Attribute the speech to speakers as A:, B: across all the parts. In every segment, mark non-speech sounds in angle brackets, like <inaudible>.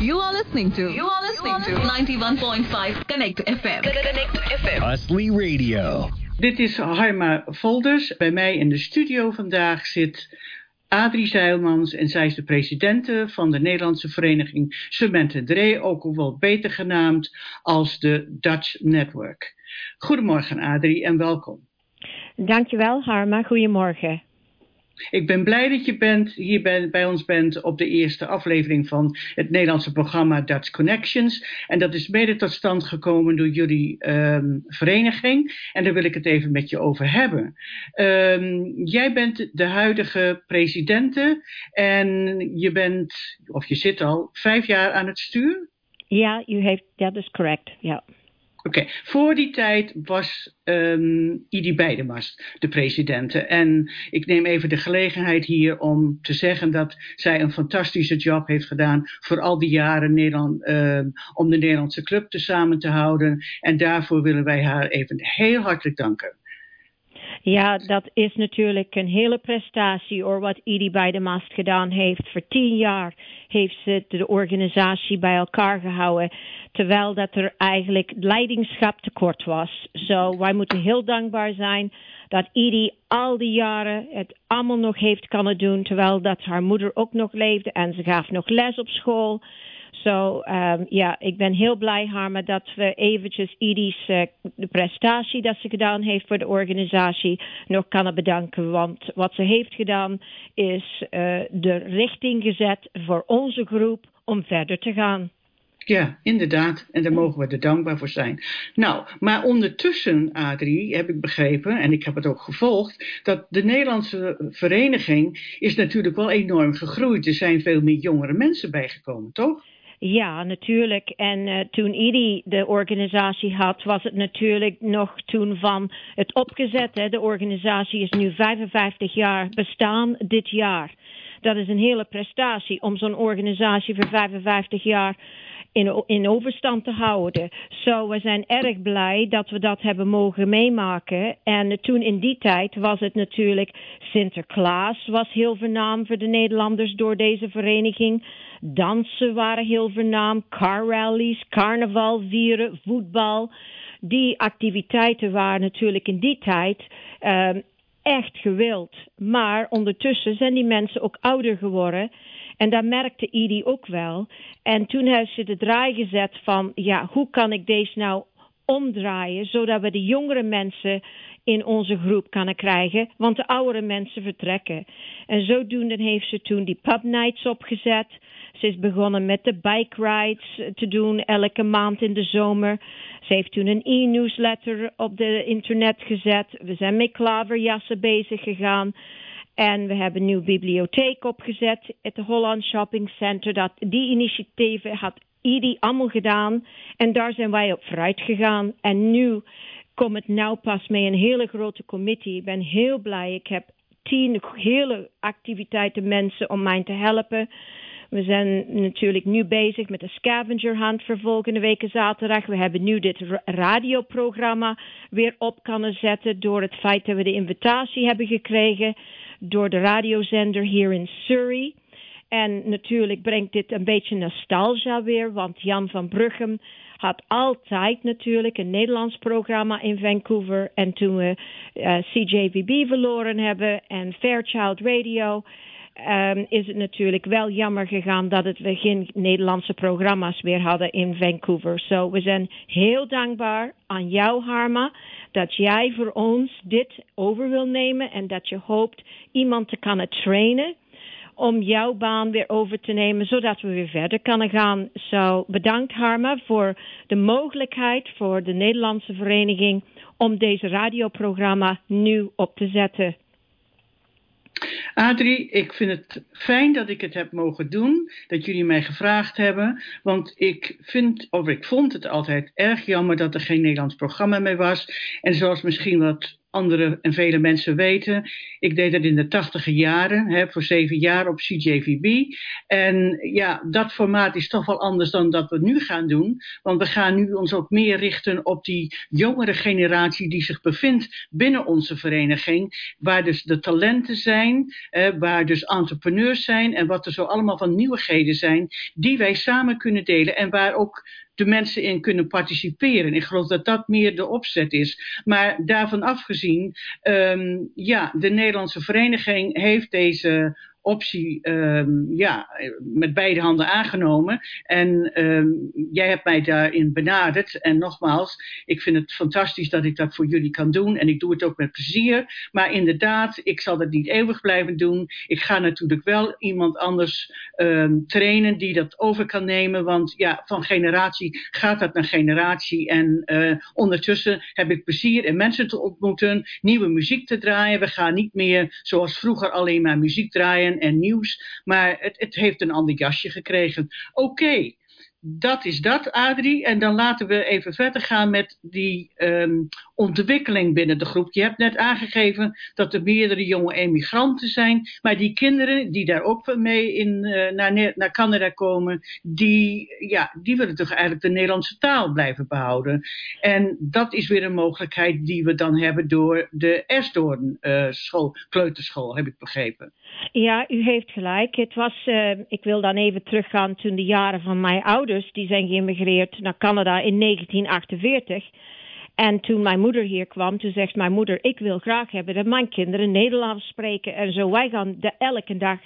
A: You are listening to. You are listening to 91.5 Connect FM. Connect FM.
B: Astley Radio.
C: Dit is Harma Volders. Bij mij in de studio vandaag zit Adrie Zeilmans en zij is de presidente van de Nederlandse vereniging Cement Dree, ook wel beter genaamd als de Dutch Network. Goedemorgen Adrie en welkom.
D: Dankjewel Harma, goedemorgen.
C: Ik ben blij dat je bent, hier bij, bij, ons bent op de eerste aflevering van het Nederlandse programma Dutch Connections. En dat is mede tot stand gekomen door jullie um, vereniging. En daar wil ik het even met je over hebben. Um, jij bent de huidige presidente en je bent, of je zit al, vijf jaar aan het stuur?
D: Ja, u heeft, dat is correct, ja.
C: Oké, voor die tijd was um, Idi Beidemast de presidente. En ik neem even de gelegenheid hier om te zeggen dat zij een fantastische job heeft gedaan voor al die jaren Nederland, uh, om de Nederlandse club te samen te houden. En daarvoor willen wij haar even heel hartelijk danken.
D: Ja, dat is natuurlijk een hele prestatie hoor, wat Idi bij de Mast gedaan heeft. Voor tien jaar heeft ze de organisatie bij elkaar gehouden, terwijl dat er eigenlijk leidingschap tekort was. Zo, wij moeten heel dankbaar zijn dat Idi al die jaren het allemaal nog heeft kunnen doen, terwijl dat haar moeder ook nog leefde en ze gaf nog les op school. Zo, um, ja, ik ben heel blij, Harma, dat we eventjes Idi's uh, de prestatie dat ze gedaan heeft voor de organisatie nog kunnen bedanken. Want wat ze heeft gedaan is uh, de richting gezet voor onze groep om verder te gaan.
C: Ja, inderdaad. En daar mogen we er dankbaar voor zijn. Nou, maar ondertussen, Adrie, heb ik begrepen, en ik heb het ook gevolgd, dat de Nederlandse vereniging is natuurlijk wel enorm gegroeid. Er zijn veel meer jongere mensen bijgekomen, toch?
D: Ja, natuurlijk. En uh, toen IDI de organisatie had, was het natuurlijk nog toen van het opgezet. Hè. De organisatie is nu 55 jaar bestaan dit jaar. Dat is een hele prestatie om zo'n organisatie voor 55 jaar in, in overstand te houden. Zo, we zijn erg blij dat we dat hebben mogen meemaken. En toen in die tijd was het natuurlijk Sinterklaas was heel vernaam voor de Nederlanders door deze vereniging. Dansen waren heel vernaam, car rallies, carnaval vieren, voetbal. Die activiteiten waren natuurlijk in die tijd um, echt gewild. Maar ondertussen zijn die mensen ook ouder geworden. En dat merkte Edie ook wel. En toen heeft ze de draai gezet van, ja, hoe kan ik deze nou omdraaien, zodat we de jongere mensen in onze groep kunnen krijgen, want de oudere mensen vertrekken. En zodoende heeft ze toen die pub nights opgezet. Ze is begonnen met de bike rides te doen elke maand in de zomer. Ze heeft toen een e-newsletter op de internet gezet. We zijn met klaverjassen bezig gegaan. En we hebben een nieuwe bibliotheek opgezet, het Holland Shopping Center. Dat, die initiatieven had IDI allemaal gedaan. En daar zijn wij op vooruit gegaan. En nu komt het nou pas mee een hele grote committee. Ik ben heel blij. Ik heb tien hele activiteiten mensen om mij te helpen. We zijn natuurlijk nu bezig met de scavenger hunt voor volgende week zaterdag. We hebben nu dit radioprogramma weer op kunnen zetten door het feit dat we de invitatie hebben gekregen door de radiozender hier in Surrey. En natuurlijk brengt dit een beetje nostalgia weer, want Jan van Bruggen had altijd natuurlijk een Nederlands programma in Vancouver. En toen we eh, CJVB verloren hebben en Fairchild Radio, um, is het natuurlijk wel jammer gegaan dat het, we geen Nederlandse programma's meer hadden in Vancouver. So, we zijn heel dankbaar aan jou, Harma, dat jij voor ons dit over wil nemen en dat je hoopt iemand te kunnen trainen om jouw baan weer over te nemen, zodat we weer verder kunnen gaan. So, bedankt Harma voor de mogelijkheid voor de Nederlandse vereniging om deze radioprogramma nu op te zetten.
C: Adrie, ik vind het fijn dat ik het heb mogen doen, dat jullie mij gevraagd hebben, want ik vind, of ik vond het altijd erg jammer dat er geen Nederlands programma meer was. En zoals misschien wat andere en vele mensen weten. Ik deed dat in de tachtige jaren, hè, voor zeven jaar op CJVB. En ja, dat formaat is toch wel anders dan dat we nu gaan doen. Want we gaan nu ons ook meer richten op die jongere generatie die zich bevindt binnen onze vereniging. Waar dus de talenten zijn, waar dus entrepreneurs zijn en wat er zo allemaal van nieuwigheden zijn die wij samen kunnen delen en waar ook de mensen in kunnen participeren. Ik geloof dat dat meer de opzet is. Maar daarvan afgezien, um, ja, de Nederlandse vereniging heeft deze optie um, ja, met beide handen aangenomen. En um, jij hebt mij daarin benaderd. En nogmaals, ik vind het fantastisch dat ik dat voor jullie kan doen. En ik doe het ook met plezier. Maar inderdaad, ik zal dat niet eeuwig blijven doen. Ik ga natuurlijk wel iemand anders um, trainen die dat over kan nemen. Want ja, van generatie gaat dat naar generatie. En uh, ondertussen heb ik plezier in mensen te ontmoeten, nieuwe muziek te draaien. We gaan niet meer zoals vroeger alleen maar muziek draaien en nieuws. Maar het, het heeft een ander jasje gekregen. Oké, dat is dat, Adrie. En dan laten we even verder gaan met die um, ontwikkeling binnen de groep. Je hebt net aangegeven dat er meerdere jonge emigranten zijn. Maar die kinderen die daar ook mee in, uh, naar, naar Canada komen, die, ja, die willen toch eigenlijk de Nederlandse taal blijven behouden. En dat is weer een mogelijkheid die we dan hebben door de Esdoorn uh, school, kleuterschool, heb ik begrepen.
D: Ja, u heeft gelijk. Het was, uh, ik wil dan even teruggaan toen de jaren van mijn ouders, die zijn geïmmigreerd naar Canada in 1948. En toen mijn moeder hier kwam, toen zegt mijn moeder, ik wil graag hebben dat mijn kinderen Nederlands spreken. En zo, wij gaan de, elke dag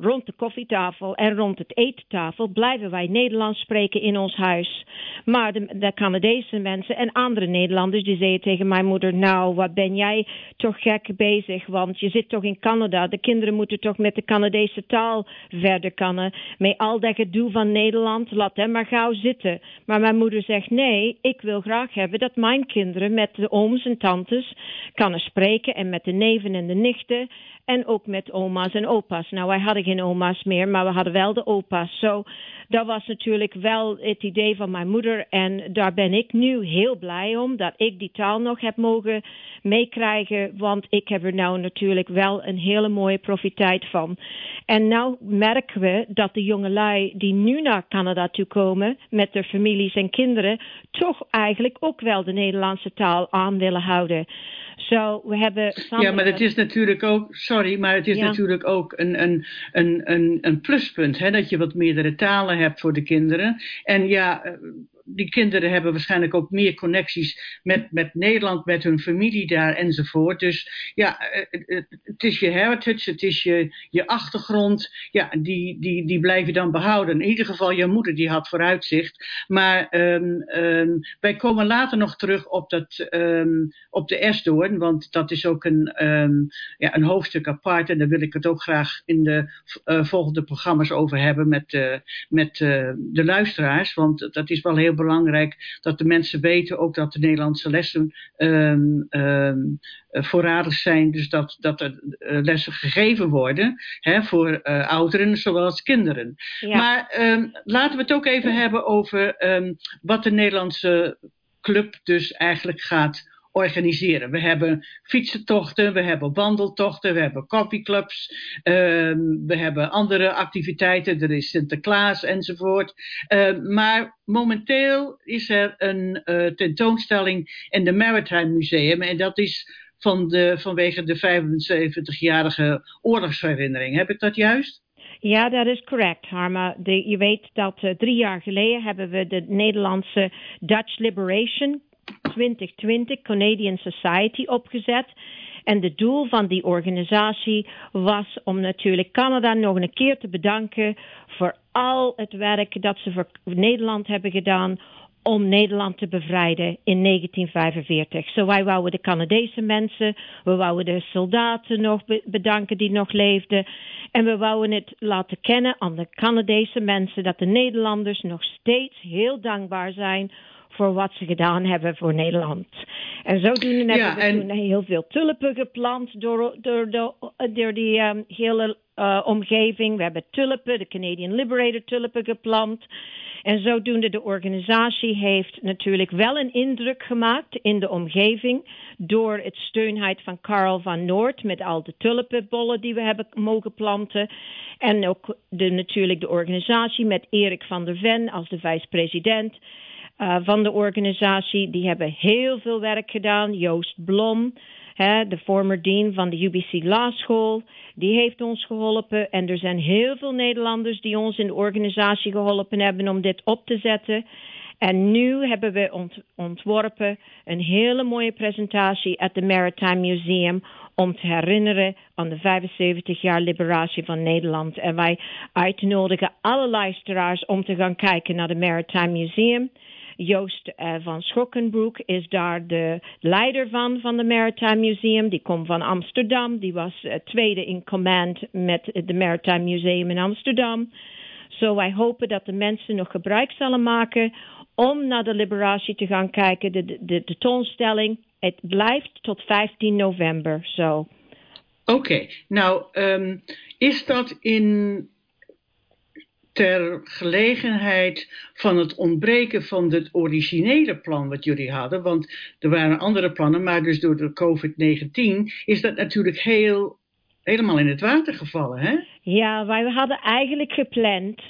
D: rond de koffietafel en rond het eettafel blijven wij Nederlands spreken in ons huis. Maar de, de Canadese mensen en andere Nederlanders die zeiden tegen mijn moeder, nou wat ben jij toch gek bezig, want je zit toch in Canada. De kinderen moeten toch met de Canadese taal verder kunnen. Met al dat gedoe van Nederland, laat hem maar gauw zitten. Maar mijn moeder zegt, nee, ik wil graag hebben dat mijn kinderen met de ooms en tantes kunnen spreken en met de neven en de nichten en ook met oma's en opa's. Nou, wij hadden geen oma's meer, maar we hadden wel de opa's. Zo, dat was natuurlijk wel het idee van mijn moeder. En daar ben ik nu heel blij om, dat ik die taal nog heb mogen meekrijgen. Want ik heb er nou natuurlijk wel een hele mooie profiteit van. En nou merken we dat de jongelui die nu naar Canada toe komen, met hun families en kinderen, toch eigenlijk ook wel de Nederlandse taal aan willen houden. Zo, we hebben.
C: Ja, maar het is natuurlijk ook, sorry, maar het is ja. natuurlijk ook een, een, een, een, een pluspunt, hè, dat je wat meerdere talen hebt voor de kinderen. En ja, die kinderen hebben waarschijnlijk ook meer connecties met, met Nederland, met hun familie daar enzovoort. Dus ja, het is je heritage, het is je, je achtergrond. Ja, die, die, die blijf je dan behouden. In ieder geval, je moeder die had vooruitzicht. Maar um, um, wij komen later nog terug op, dat, um, op de Esdoorn, want dat is ook een, ja, een hoofdstuk apart. En daar wil ik het ook graag in de volgende programma's over hebben met, met de luisteraars. Want dat is wel heel belangrijk dat de mensen weten ook dat de Nederlandse lessen um, um, voorradig zijn. Dus dat, dat er lessen gegeven worden hè, voor uh, ouderen zowel als kinderen. Ja. Maar um, laten we het ook even hebben over wat de Nederlandse club dus eigenlijk gaat organiseren. We hebben fietsentochten, we hebben wandeltochten, we hebben coffeeclubs, um, we hebben andere activiteiten, er is Sinterklaas enzovoort. Uh, maar momenteel is er een uh, tentoonstelling in de Maritime Museum en dat is van de, vanwege de 75-jarige oorlogsherinnering. Heb ik dat juist?
D: Ja, dat is correct, Harma. De, je weet dat uh, drie jaar geleden hebben we de Nederlandse Dutch Liberation 2020 Canadian Society opgezet. En het doel van die organisatie was om natuurlijk Canada nog een keer te bedanken voor al het werk dat ze voor Nederland hebben gedaan om Nederland te bevrijden in 1945. Zo wij wouden de Canadese mensen, we wouden de soldaten nog bedanken die nog leefden. En we wouden het laten kennen aan de Canadese mensen dat de Nederlanders nog steeds heel dankbaar zijn voor wat ze gedaan hebben voor Nederland. En zodoende ja, hebben we en... toen heel veel tulpen geplant door, door, door, door die um, hele uh, omgeving. We hebben tulpen, de Canadian Liberator tulpen geplant. En zodoende de organisatie heeft natuurlijk wel een indruk gemaakt in de omgeving door het steunheid van Karel van Noord met al de tulpenbollen die we hebben mogen planten. En ook de, natuurlijk de organisatie met Erik van der Ven als de vice-president. Uh, van de organisatie. Die hebben heel veel werk gedaan. Joost Blom, hè, de former dean van de UBC Law School, die heeft ons geholpen. En er zijn heel veel Nederlanders die ons in de organisatie geholpen hebben om dit op te zetten. En nu hebben we ont ontworpen een hele mooie presentatie at the Maritime Museum om te herinneren aan de 75 jaar liberatie van Nederland. En wij uitnodigen alle luisteraars om te gaan kijken naar de Maritime Museum. Joost uh, van Schokkenbroek is daar de leider van, van de Maritime Museum. Die komt van Amsterdam. Die was uh, tweede in command met het Maritime Museum in Amsterdam. Zo wij hopen dat de mensen nog gebruik zullen maken om naar de liberatie te gaan kijken. De, de, de tentoonstelling, het blijft tot 15 november. So.
C: Oké, nou um, is dat in ter gelegenheid van het ontbreken van het originele plan wat jullie hadden. Want er waren andere plannen, maar dus door de COVID-19 is dat natuurlijk heel, helemaal in het water gevallen, hè?
D: Ja, wij hadden eigenlijk gepland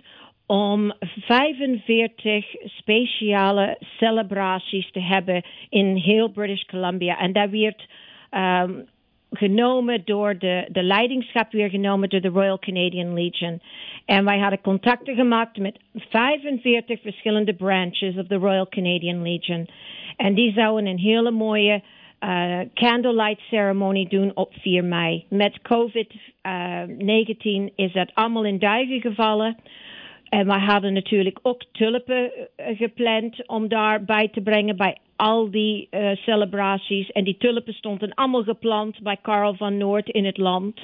D: om 45 speciale celebraties te hebben in heel British Columbia. En dat werd um, genomen door de, de leidingschap weer genomen door de Royal Canadian Legion. En wij hadden contacten gemaakt met 45 verschillende branches of the Royal Canadian Legion. En die zouden een hele mooie uh, candlelight ceremony doen op 4 mei. Met COVID-19 uh, is dat allemaal in duigen gevallen. En wij hadden natuurlijk ook tulpen uh, gepland om daarbij te brengen bij al die uh, celebraties. En die tulpen stonden allemaal geplant bij Karel van Noord in het land.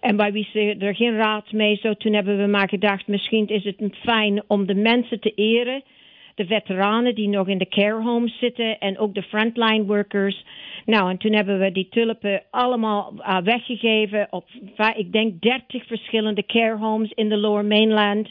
D: En wij wisten er geen raad mee. Zo toen hebben we maar gedacht, misschien is het fijn om de mensen te eren. De veteranen die nog in de care homes zitten en ook de frontline workers. Nou, en toen hebben we die tulpen allemaal weggegeven op, ik denk, 30 verschillende care homes in de Lower Mainland.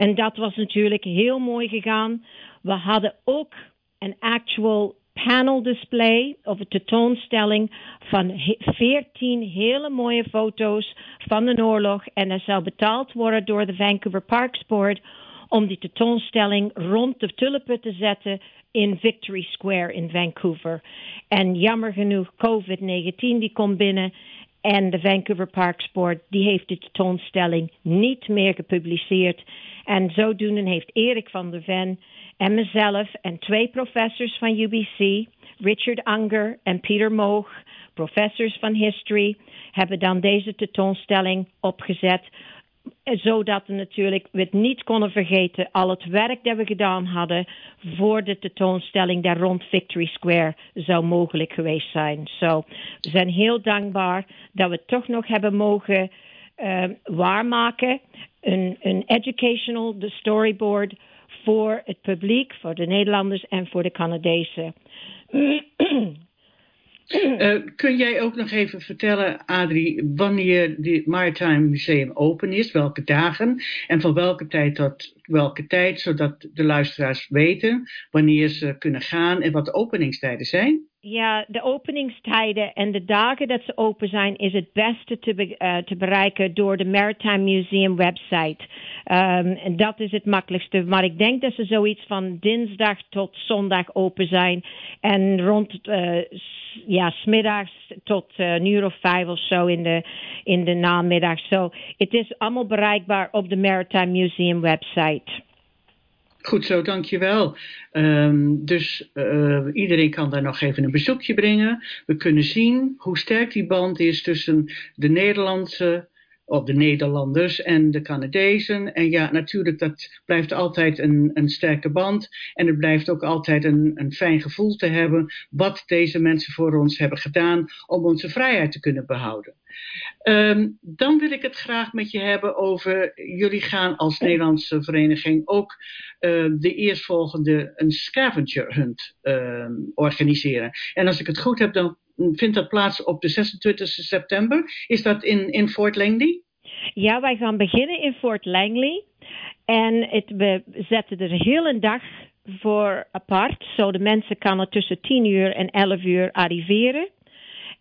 D: En dat was natuurlijk heel mooi gegaan. We hadden ook een actual panel display of een tentoonstelling van 14 hele mooie foto's van de oorlog. En dat zou betaald worden door de Vancouver Parks Board om die tentoonstelling rond de tulpen te zetten in Victory Square in Vancouver. En jammer genoeg, COVID-19 die komt binnen en de Vancouver Parks Board die heeft de tentoonstelling niet meer gepubliceerd. En zodoende heeft Erik van der Ven en mezelf en twee professors van UBC, Richard Unger en Peter Moog, professors van history, hebben dan deze tentoonstelling opgezet. Zodat we natuurlijk we het niet konden vergeten al het werk dat we gedaan hadden voor de tentoonstelling daar rond Victory Square zou mogelijk geweest zijn. We zijn heel dankbaar dat we toch nog hebben mogen uh, waarmaken. Een, een educational, storyboard voor het publiek, voor de Nederlanders en voor de Canadezen. <clears throat>
C: Uh, kun jij ook nog even vertellen, Adrie, wanneer het Maritime Museum open is, welke dagen en van welke tijd tot welke tijd, zodat de luisteraars weten wanneer ze kunnen gaan en wat de openingstijden zijn?
D: Ja, de openingstijden en de dagen dat ze open zijn is het beste te, be uh, te bereiken door de Maritime Museum website. Um, en dat is het makkelijkste. Maar ik denk dat ze zoiets van dinsdag tot zondag open zijn. En rond, uh, ja, smiddags tot uh, een uur of vijf of zo in de, in de namiddag. Zo, so, het is allemaal bereikbaar op de Maritime Museum website.
C: Goed zo, dankjewel. Um, dus uh, iedereen kan daar nog even een bezoekje brengen. We kunnen zien hoe sterk die band is tussen de Nederlandse of de Nederlanders en de Canadezen. En ja, natuurlijk, dat blijft altijd een, een sterke band. En het blijft ook altijd een, een fijn gevoel te hebben wat deze mensen voor ons hebben gedaan om onze vrijheid te kunnen behouden. Um, dan wil ik het graag met je hebben over, jullie gaan als Nederlandse vereniging ook uh, de eerstvolgende een scavenger hunt uh, organiseren. En als ik het goed heb, dan vindt dat plaats op de 26 september. Is dat in, in Fort Langley?
D: Ja, wij gaan beginnen in Fort Langley. En het, we zetten er heel een dag voor apart. Zo de mensen kunnen tussen 10 uur en 11 uur arriveren.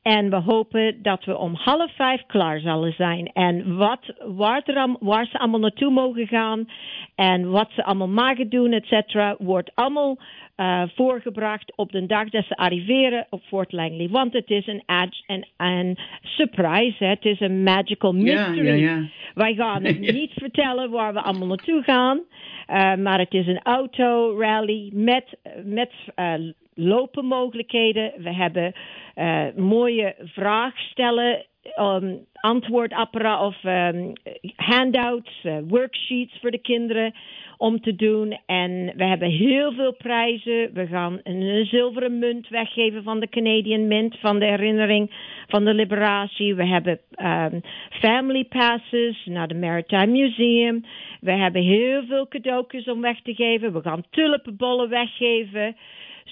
D: En we hopen dat we om half vijf klaar zullen zijn. En wat, waar, er, waar ze allemaal naartoe mogen gaan en wat ze allemaal mogen doen, et cetera, wordt allemaal uh, voorgebracht op de dag dat ze arriveren op Fort Langley. Want het is een, een, een surprise, het is een magical mystery. Ja, ja, ja. Wij gaan het <laughs> niet vertellen waar we allemaal naartoe gaan. Uh, maar het is een autorally met, met uh, lopenmogelijkheden. We hebben uh, mooie vraagstellen, um, antwoordapparaat of um, handouts, uh, worksheets voor de kinderen om te doen. En we hebben heel veel prijzen. We gaan een zilveren munt weggeven van de Canadian Mint, van de herinnering van de liberatie. We hebben um, family passes naar de Maritime Museum. We hebben heel veel cadeautjes om weg te geven. We gaan tulpenbollen weggeven.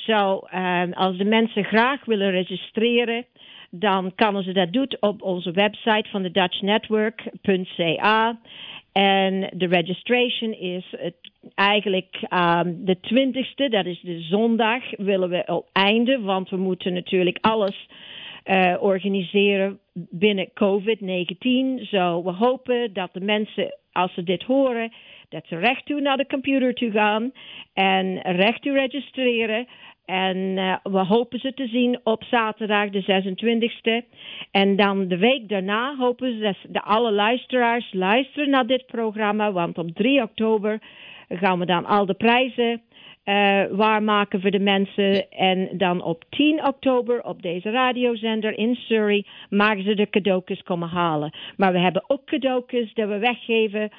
D: Zo, uh, als de mensen graag willen registreren, dan kunnen ze dat doen op onze website van de. En de registration is eigenlijk um, de twintigste, dat is de zondag, willen we op einde, want we moeten natuurlijk alles uh, organiseren binnen COVID-19. Zo, we hopen dat de mensen, als ze dit horen, dat ze recht toe naar de computer toe gaan en recht toe registreren. En uh, we hopen ze te zien op zaterdag de 26e. En dan de week daarna hopen ze dat de alle luisteraars luisteren naar dit programma. Want op 3 oktober gaan we dan al de prijzen uh, waarmaken voor de mensen. En dan op 10 oktober op deze radiozender in Surrey maken ze de cadeautjes komen halen. Maar we hebben ook cadeautjes dat we weggeven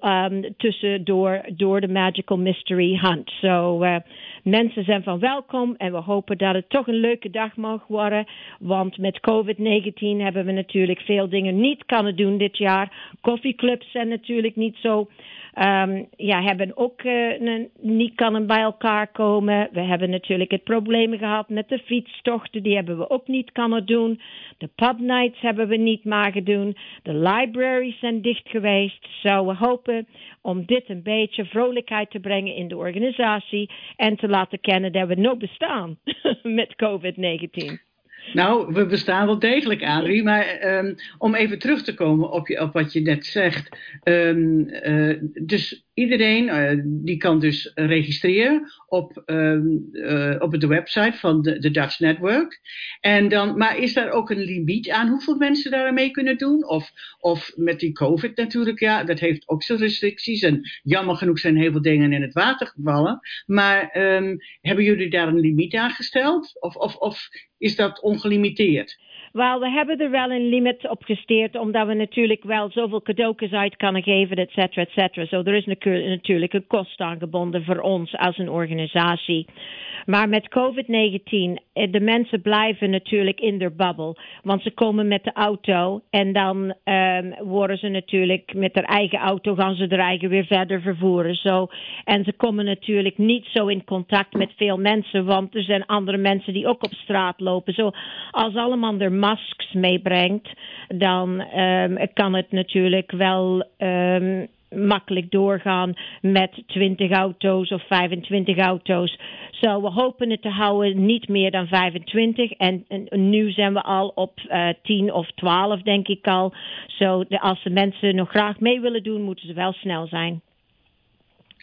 D: um, tussendoor door de Magical Mystery Hunt. So, uh, mensen zijn van welkom en we hopen dat het toch een leuke dag mag worden. Want met COVID-19 hebben we natuurlijk veel dingen niet kunnen doen dit jaar. Koffieclubs zijn natuurlijk niet zo Um, ja, hebben ook uh, niet kunnen bij elkaar komen. We hebben natuurlijk het probleem gehad met de fietstochten. Die hebben we ook niet kunnen doen. De pub nights hebben we niet mogen doen. De libraries zijn dicht geweest. Zo we hopen om dit een beetje vrolijkheid te brengen in de organisatie. En te laten kennen dat we nog bestaan <laughs> met COVID-19.
C: Nou, we bestaan wel degelijk, Adrie. Maar um, om even terug te komen op, je, op wat je net zegt. Um, uh, dus iedereen uh, die kan dus registreren op, um, op de website van de, Dutch Network. En dan, maar is daar ook een limiet aan hoeveel mensen daarmee kunnen doen? Of, of met die COVID natuurlijk, ja, dat heeft ook zijn restricties. En jammer genoeg zijn heel veel dingen in het water gevallen. Maar hebben jullie daar een limiet aan gesteld? Of, of, of is dat ongelimiteerd?
D: Wel, we hebben er wel een limit op gesteerd, omdat we natuurlijk wel zoveel cadeautjes uit kunnen geven, et cetera, et cetera. Zo, er is natuurlijk een kost aangebonden voor ons als een organisatie. Maar met COVID-19, eh, de mensen blijven natuurlijk in de bubbel. Want ze komen met de auto en dan um, worden ze natuurlijk met hun eigen auto, gaan ze er eigen weer verder vervoeren. Zo. En ze komen natuurlijk niet zo in contact met veel mensen, want er zijn andere mensen die ook op straat lopen. Zo, als allemaal er masks meebrengt, dan um, kan het natuurlijk wel um, makkelijk doorgaan met 20 auto's of 25 auto's. Zo, we hopen het te houden niet meer dan 25. En, nu zijn we al op uh, 10 of 12, denk ik al. Zo, als de mensen nog graag mee willen doen, moeten ze wel snel zijn.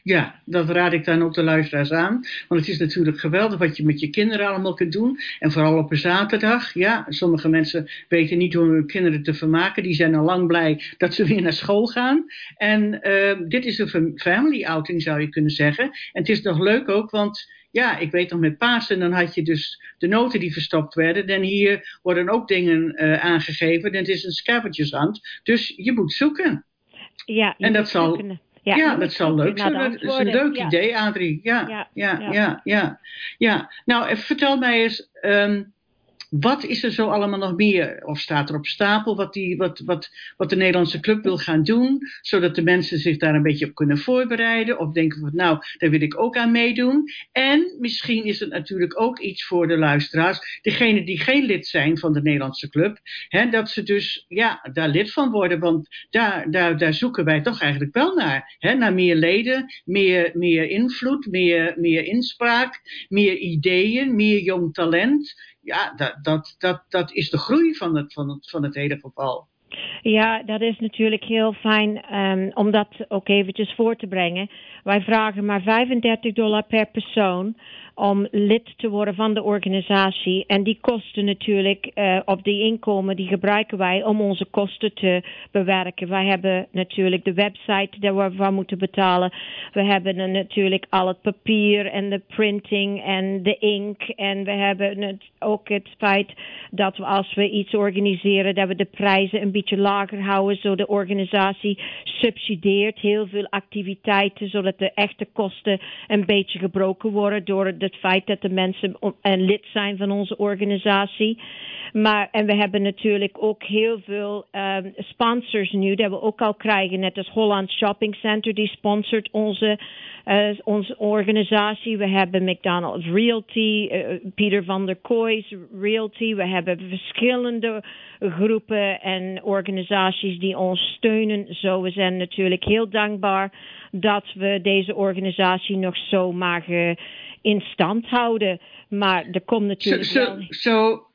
C: Ja, dat raad ik dan ook de luisteraars aan. Want het is natuurlijk geweldig wat je met je kinderen allemaal kunt doen. En vooral op een zaterdag. Ja, sommige mensen weten niet hoe hun kinderen te vermaken. Die zijn al lang blij dat ze weer naar school gaan. En uh, dit is een family outing zou je kunnen zeggen. En het is nog leuk ook, want ja, ik weet nog met Pasen, dan had je dus de noten die verstopt werden. En hier worden ook dingen uh, aangegeven. En het is een scavengershunt. Dus je moet zoeken.
D: Ja,
C: en dat zal. Ja, ja dat zal leuk zijn. Dat is een leuk idee, Adrie. Ja, ja, ja, ja. ja, ja. Nou, vertel mij eens, um, wat is er zo allemaal nog meer? Of staat er op stapel wat, die, wat, wat, wat de Nederlandse club wil gaan doen, zodat de mensen zich daar een beetje op kunnen voorbereiden? Of denken van, nou, daar wil ik ook aan meedoen. En misschien is het natuurlijk ook iets voor de luisteraars, degene die geen lid zijn van de Nederlandse club, hè, dat ze dus ja, daar lid van worden. Want daar, daar, daar zoeken wij toch eigenlijk wel naar. Hè, naar meer leden, meer, meer invloed, meer, meer inspraak, meer ideeën, meer jong talent ja, dat, dat, dat, dat is de groei van het, van het, van het hele geval.
D: Ja, dat is natuurlijk heel fijn um, om dat ook eventjes voor te brengen. Wij vragen maar 35 dollar per persoon om lid te worden van de organisatie. En die kosten natuurlijk, uh, op die inkomen, die gebruiken wij om onze kosten te bewerken. Wij hebben natuurlijk de website daar we van moeten betalen. We hebben natuurlijk al het papier en de printing en de ink. En we hebben het, ook het feit dat we als we iets organiseren, dat we de prijzen een beetje lager houden, zodat de organisatie subsidieert heel veel activiteiten, zodat de echte kosten een beetje gebroken worden door de het feit dat de mensen een lid zijn van onze organisatie. Maar, en we hebben natuurlijk ook heel veel um, sponsors nu, dat we ook al krijgen. Net als Holland Shopping Center, die sponsort onze, uh, onze organisatie. We hebben McDonald's Realty, uh, Pieter van der Kooij's Realty. We hebben verschillende groepen en organisaties die ons steunen. Zo, we zijn natuurlijk heel dankbaar dat we deze organisatie nog zo mogen in stand houden. Maar er komt natuurlijk
C: zo,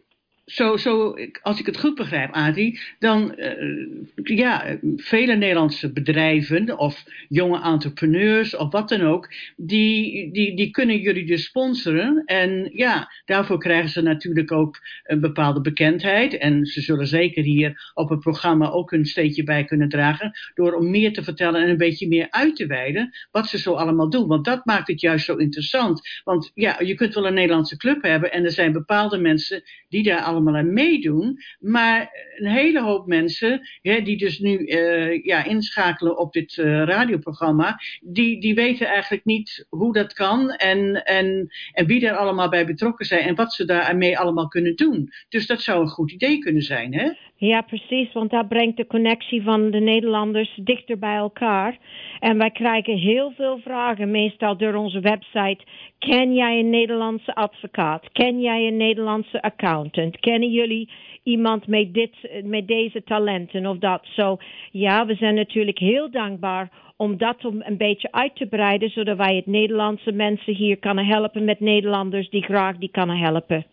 C: zo, zo, als ik het goed begrijp, Adi, dan uh, ja, vele Nederlandse bedrijven of jonge entrepreneurs of wat dan ook, die, die, die kunnen jullie dus sponsoren. En ja, daarvoor krijgen ze natuurlijk ook een bepaalde bekendheid. En ze zullen zeker hier op het programma ook een steentje bij kunnen dragen, door om meer te vertellen en een beetje meer uit te wijden wat ze zo allemaal doen. Want dat maakt het juist zo interessant. Want ja, je kunt wel een Nederlandse club hebben en er zijn bepaalde mensen die daar allemaal allemaal aan meedoen. Maar een hele hoop mensen, hè, die dus nu uh, ja, inschakelen op dit uh, radioprogramma, die, die weten eigenlijk niet hoe dat kan en, en, en wie er allemaal bij betrokken zijn en wat ze daarmee allemaal kunnen doen. Dus dat zou een goed idee kunnen zijn, hè?
D: Ja, precies, want dat brengt de connectie van de Nederlanders dichter bij elkaar. En wij krijgen heel veel vragen, meestal door onze website. Ken jij een Nederlandse advocaat? Ken jij een Nederlandse accountant? Kennen jullie iemand met, dit, met deze talenten of dat? Zo, ja, we zijn natuurlijk heel dankbaar om dat om een beetje uit te breiden, zodat wij het Nederlandse mensen hier kunnen helpen met Nederlanders die graag die kunnen helpen.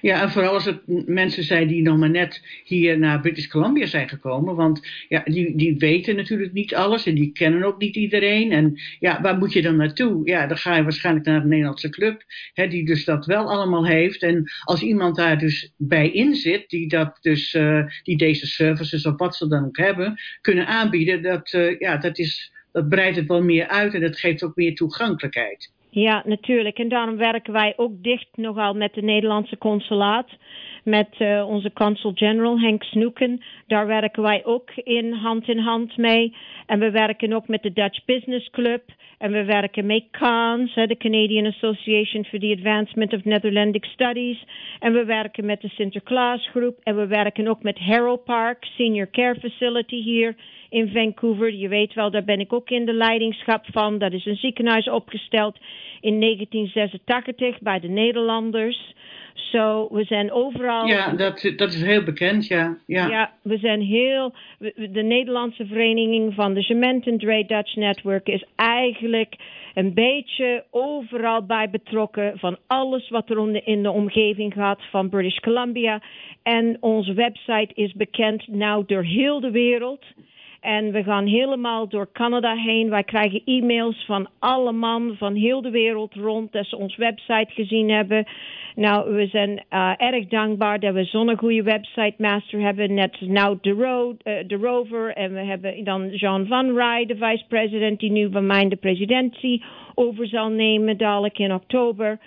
C: Ja, en vooral als het mensen zijn die nog maar net hier naar British Columbia zijn gekomen. Want ja, die, die weten natuurlijk niet alles en die kennen ook niet iedereen. En ja, waar moet je dan naartoe? Ja, dan ga je waarschijnlijk naar de Nederlandse club, hè, die dus dat wel allemaal heeft. En als iemand daar dus bij in zit, die, dat dus, uh, die deze services of wat ze dan ook hebben, kunnen aanbieden, dat, uh, ja, dat, is, dat breidt het wel meer uit en dat geeft ook meer toegankelijkheid.
D: Ja, natuurlijk. En daarom werken wij ook dicht nogal met de Nederlandse consulaat. Met uh, onze consul-general Henk Snoeken. Daar werken wij ook in hand in hand mee. En we werken ook met de Dutch Business Club. En we werken met CANS, de Canadian Association for the Advancement of Netherlandic Studies. En we werken met de Sinterklaas Groep. En we werken ook met Harrow Park, Senior Care Facility hier in Vancouver. Je weet wel, daar ben ik ook in de leidingschap van. Dat is een ziekenhuis opgesteld in 1986 bij de Nederlanders. Zo, so, we zijn overal.
C: Ja, dat, dat is heel bekend, ja. Ja,
D: ja we zijn heel. De Nederlandse Vereniging van de Cement and Dray Dutch Network is eigenlijk een beetje overal bij betrokken. Van alles wat er in de omgeving gaat van British Columbia. En onze website is bekend nou door heel de wereld. En we gaan helemaal door Canada heen. Wij krijgen e-mails van alle man van heel de wereld rond dat ze ons website gezien hebben. Nou, we zijn uh, erg dankbaar dat we zo'n goede website master hebben. Net nou de, Ro uh, de Rover. En we hebben dan Jean Van Rij, de vice-president, die nu van mij de presidentie over zal nemen, dadelijk in oktober.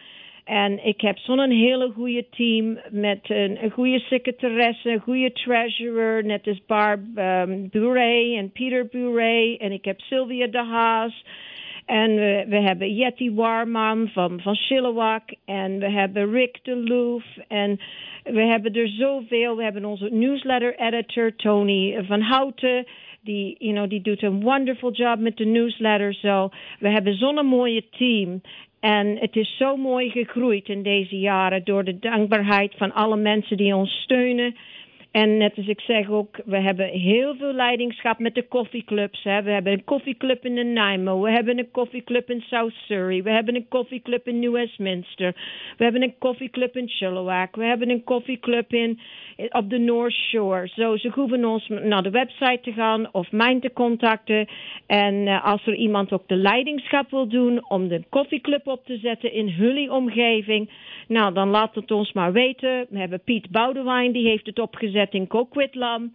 D: En ik heb zo'n hele goede team met een, goede secretaresse, een goede treasurer, net als Barb um, en Peter Bure. En ik heb Sylvia de Haas. En we, hebben Jetty Warman van, van Chilliwack. En we hebben Rick de Loof. En we hebben er zoveel. We hebben onze newsletter editor Tony van Houten. Die, you know, die doet een wonderful job met de newsletter. Zo. We hebben zo'n mooie team. En het is zo mooi gegroeid in deze jaren door de dankbaarheid van alle mensen die ons steunen. En net als ik zeg ook, we hebben heel veel leidingschap met de koffieclubs. Hè. We hebben een koffieclub in Nanaimo. We hebben een koffieclub in South Surrey. We hebben een koffieclub in New Westminster. We hebben een koffieclub in Chilliwack. We hebben een koffieclub in, op de North Shore. Zo, ze hoeven ons naar de website te gaan of mij te contacten. En uh, als er iemand ook de leidingschap wil doen om de koffieclub op te zetten in jullie omgeving. Nou, dan laat het ons maar weten. We hebben Piet Boudewijn, die heeft het opgezet in Coquitlam.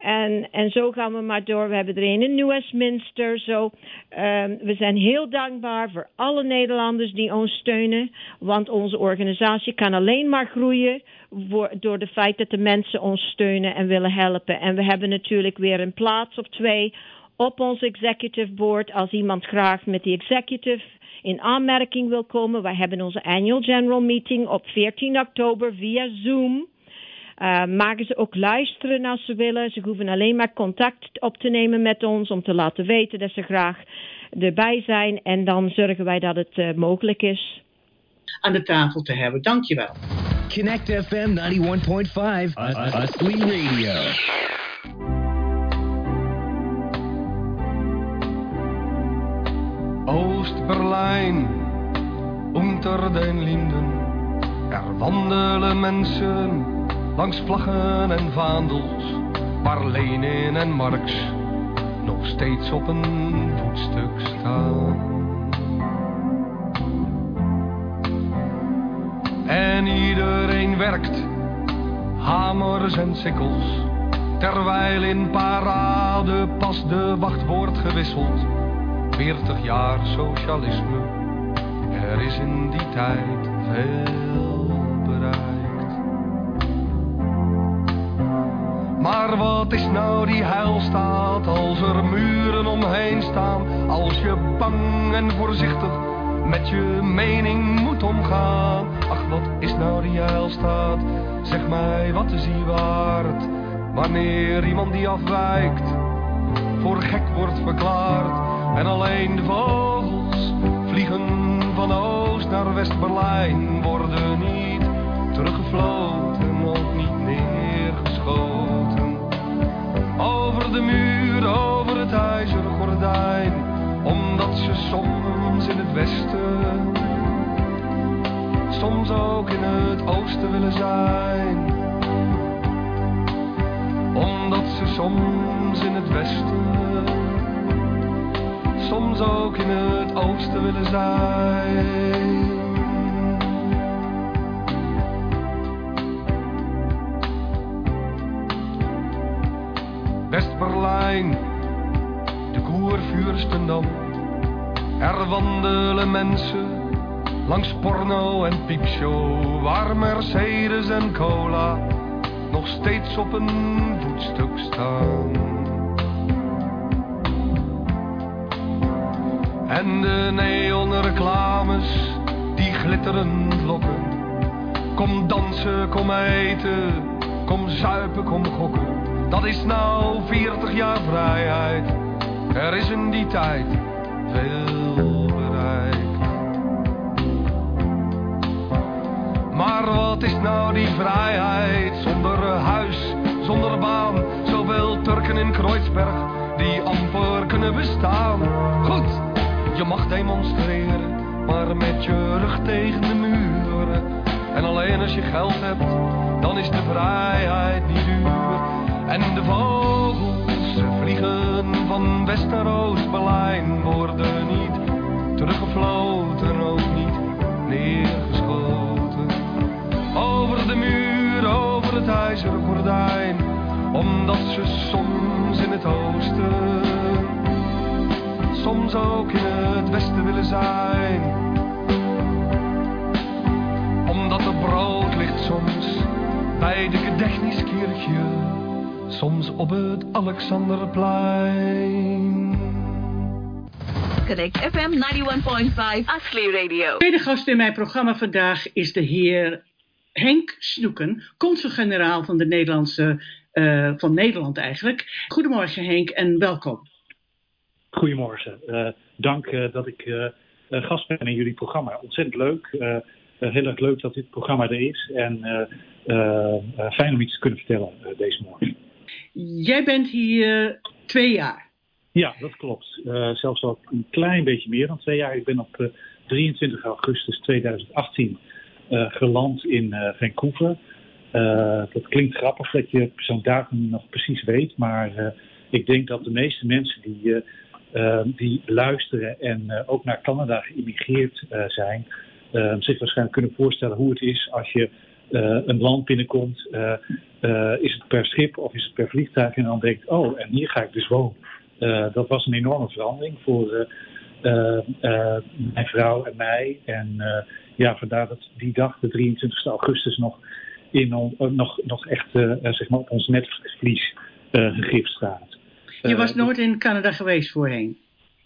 D: En, en zo gaan we maar door. We hebben er een in New Westminster. Zo. Um, we zijn heel dankbaar voor alle Nederlanders die ons steunen. Want onze organisatie kan alleen maar groeien door het feit dat de mensen ons steunen en willen helpen. En we hebben natuurlijk weer een plaats of twee op ons executive board. Als iemand graag met die executive in aanmerking wil komen. Wij hebben onze annual general meeting op 14 oktober via Zoom. Uh, maken ze ook luisteren als ze willen. Ze hoeven alleen maar contact op te nemen met ons om te laten weten dat ze graag erbij zijn. En dan zorgen wij dat het uh, mogelijk is.
C: Aan de tafel te hebben. Dankjewel.
B: Connect FM 91.5 Astley Radio.
E: Oost-Berlijn, unter den Linden. Er wandelen mensen langs vlaggen en vaandels, waar Lenin en Marx nog steeds op een voetstuk staan. En iedereen werkt, hamers en sikkels, terwijl in parade pas de wacht wordt gewisseld. 40 jaar socialisme, er is in die tijd veel bereikt. Maar wat is nou die heilstaat als er muren omheen staan? Als je bang en voorzichtig met je mening moet omgaan. Ach, wat is nou die heilstaat? Zeg mij, wat is die waard? Wanneer iemand die afwijkt voor gek wordt verklaard. En alleen de vogels vliegen van Oost naar West-Berlijn. Worden niet teruggefloten, ook niet De muur, over het ijzeren gordijn. Omdat ze soms in het westen, soms ook in het oosten willen zijn. Omdat ze soms in het westen soms ook in het oosten willen zijn. Er wandelen mensen langs porno en piepshow, waar Mercedes en cola nog steeds op een voetstuk staan. En de neonreclames die glitterend lokken. Kom dansen, kom eten, kom zuipen, kom gokken. Dat is nou 40 jaar vrijheid. Er is in die tijd veel bereikt. Maar wat is nou die vrijheid zonder huis, zonder baan? Zoveel Turken in Kreuzberg die amper kunnen bestaan. Goed, je mag demonstreren, maar met je rug tegen de muren. En alleen als je geld hebt, dan is de vrijheid niet duur. En de vogels vliegen van West naar Oost-Berlijn, worden niet teruggefloten, ook niet neergeschoten. Over de muur, over het ijzeren gordijn, omdat ze soms in het oosten soms ook in het westen willen zijn. Omdat er brood ligt soms bij de Gedächtniskirche, soms op het Alexanderplein.
A: Connect FM 91.5 Ashley Radio.
C: De tweede gast in mijn programma vandaag is de heer Henk Snoeken, consul-generaal van de Nederlandse, uh, van Nederland eigenlijk. Goedemorgen Henk en welkom.
F: Goedemorgen. Uh, dank uh, dat ik gast ben in jullie programma. Ontzettend leuk. heel erg leuk dat dit programma er is. En fijn om iets te kunnen vertellen deze morgen.
C: Jij bent hier twee jaar.
F: Ja, dat klopt. Uh, zelfs al een klein beetje meer dan twee jaar. Ik ben op uh, 23 augustus 2018 uh, geland in Vancouver. dat klinkt grappig dat je zo'n datum nog precies weet, maar ik denk dat de meeste mensen die, die luisteren en ook naar Canada geïmmigreerd zijn, zich waarschijnlijk kunnen voorstellen hoe het is als je een land binnenkomt. is het per schip of is het per vliegtuig? En dan denkt, oh, en hier ga ik dus wonen. Dat was een enorme verandering voor mijn vrouw en mij. En ja, vandaar dat die dag, de 23 augustus, nog, in on, nog, nog echt zeg maar op ons netvlies gegrift staat.
C: Je was nooit in Canada geweest voorheen?